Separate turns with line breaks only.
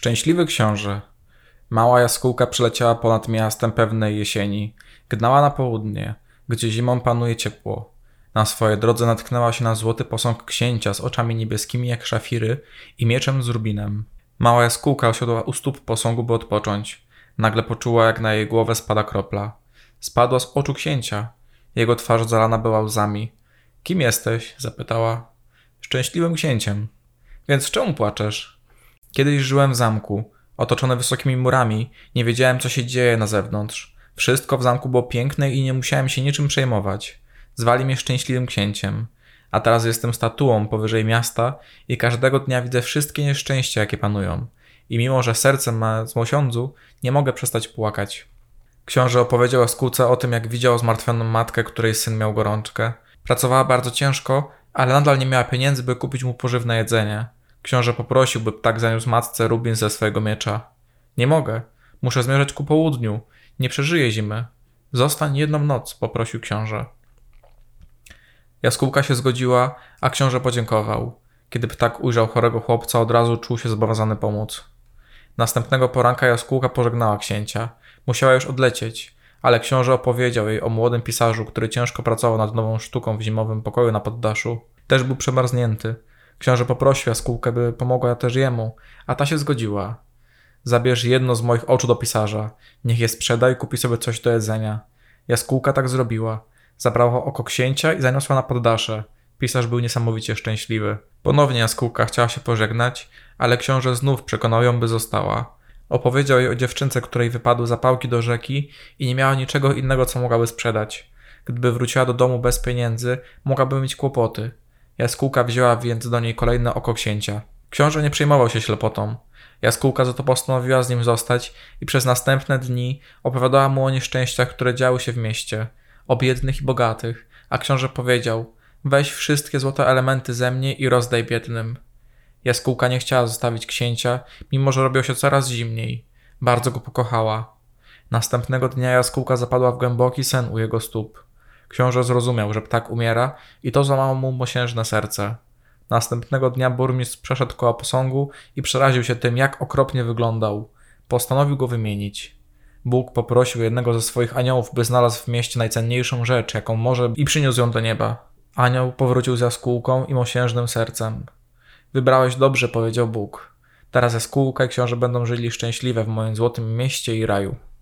Szczęśliwy książę. Mała jaskółka przeleciała ponad miastem pewnej jesieni. Gnała na południe, gdzie zimą panuje ciepło. Na swojej drodze natknęła się na złoty posąg księcia z oczami niebieskimi jak szafiry i mieczem z rubinem. Mała jaskółka osiadła u stóp posągu, by odpocząć. Nagle poczuła, jak na jej głowę spada kropla. Spadła z oczu księcia. Jego twarz zalana była łzami. Kim jesteś? zapytała. Szczęśliwym księciem. Więc czemu płaczesz? Kiedyś żyłem w zamku, otoczony wysokimi murami, nie wiedziałem, co się dzieje na zewnątrz. Wszystko w zamku było piękne i nie musiałem się niczym przejmować. Zwali mnie szczęśliwym księciem. A teraz jestem statuą powyżej miasta i każdego dnia widzę wszystkie nieszczęścia, jakie panują. I mimo, że serce ma zmosiądzu, nie mogę przestać płakać. Książę opowiedział Skółce o tym, jak widział zmartwioną matkę, której syn miał gorączkę. Pracowała bardzo ciężko, ale nadal nie miała pieniędzy, by kupić mu pożywne jedzenie. Książę poprosił, by ptak zaniósł matce rubin ze swojego miecza. Nie mogę. Muszę zmierzać ku południu. Nie przeżyję zimy. Zostań jedną noc, poprosił książę. Jaskółka się zgodziła, a książę podziękował. Kiedy ptak ujrzał chorego chłopca, od razu czuł się zobowiązany pomóc. Następnego poranka jaskółka pożegnała księcia. Musiała już odlecieć, ale książę opowiedział jej o młodym pisarzu, który ciężko pracował nad nową sztuką w zimowym pokoju na poddaszu. Też był przemarznięty. Książę poprosił jaskółkę, by pomogła też jemu, a ta się zgodziła. Zabierz jedno z moich oczu do pisarza. Niech je sprzeda i kupi sobie coś do jedzenia. Jaskółka tak zrobiła. Zabrała oko księcia i zaniosła na poddasze. Pisarz był niesamowicie szczęśliwy. Ponownie jaskółka chciała się pożegnać, ale książę znów przekonał ją, by została. Opowiedział jej o dziewczynce, której wypadły zapałki do rzeki i nie miała niczego innego, co mogłaby sprzedać. Gdyby wróciła do domu bez pieniędzy, mogłaby mieć kłopoty. Jaskółka wzięła więc do niej kolejne oko księcia. Książę nie przejmował się ślepotą. Jaskółka za to postanowiła z nim zostać i przez następne dni opowiadała mu o nieszczęściach, które działy się w mieście, o biednych i bogatych, a książę powiedział: Weź wszystkie złote elementy ze mnie i rozdaj biednym. Jaskółka nie chciała zostawić księcia, mimo że robiło się coraz zimniej. Bardzo go pokochała. Następnego dnia jaskółka zapadła w głęboki sen u jego stóp. Książę zrozumiał, że ptak umiera i to złamało mu mosiężne serce. Następnego dnia burmistrz przeszedł koło posągu i przeraził się tym, jak okropnie wyglądał. Postanowił go wymienić. Bóg poprosił jednego ze swoich aniołów, by znalazł w mieście najcenniejszą rzecz, jaką może, i przyniósł ją do nieba. Anioł powrócił z jaskółką i mosiężnym sercem. Wybrałeś dobrze, powiedział Bóg. Teraz jaskółka i książę będą żyli szczęśliwe w moim złotym mieście i raju.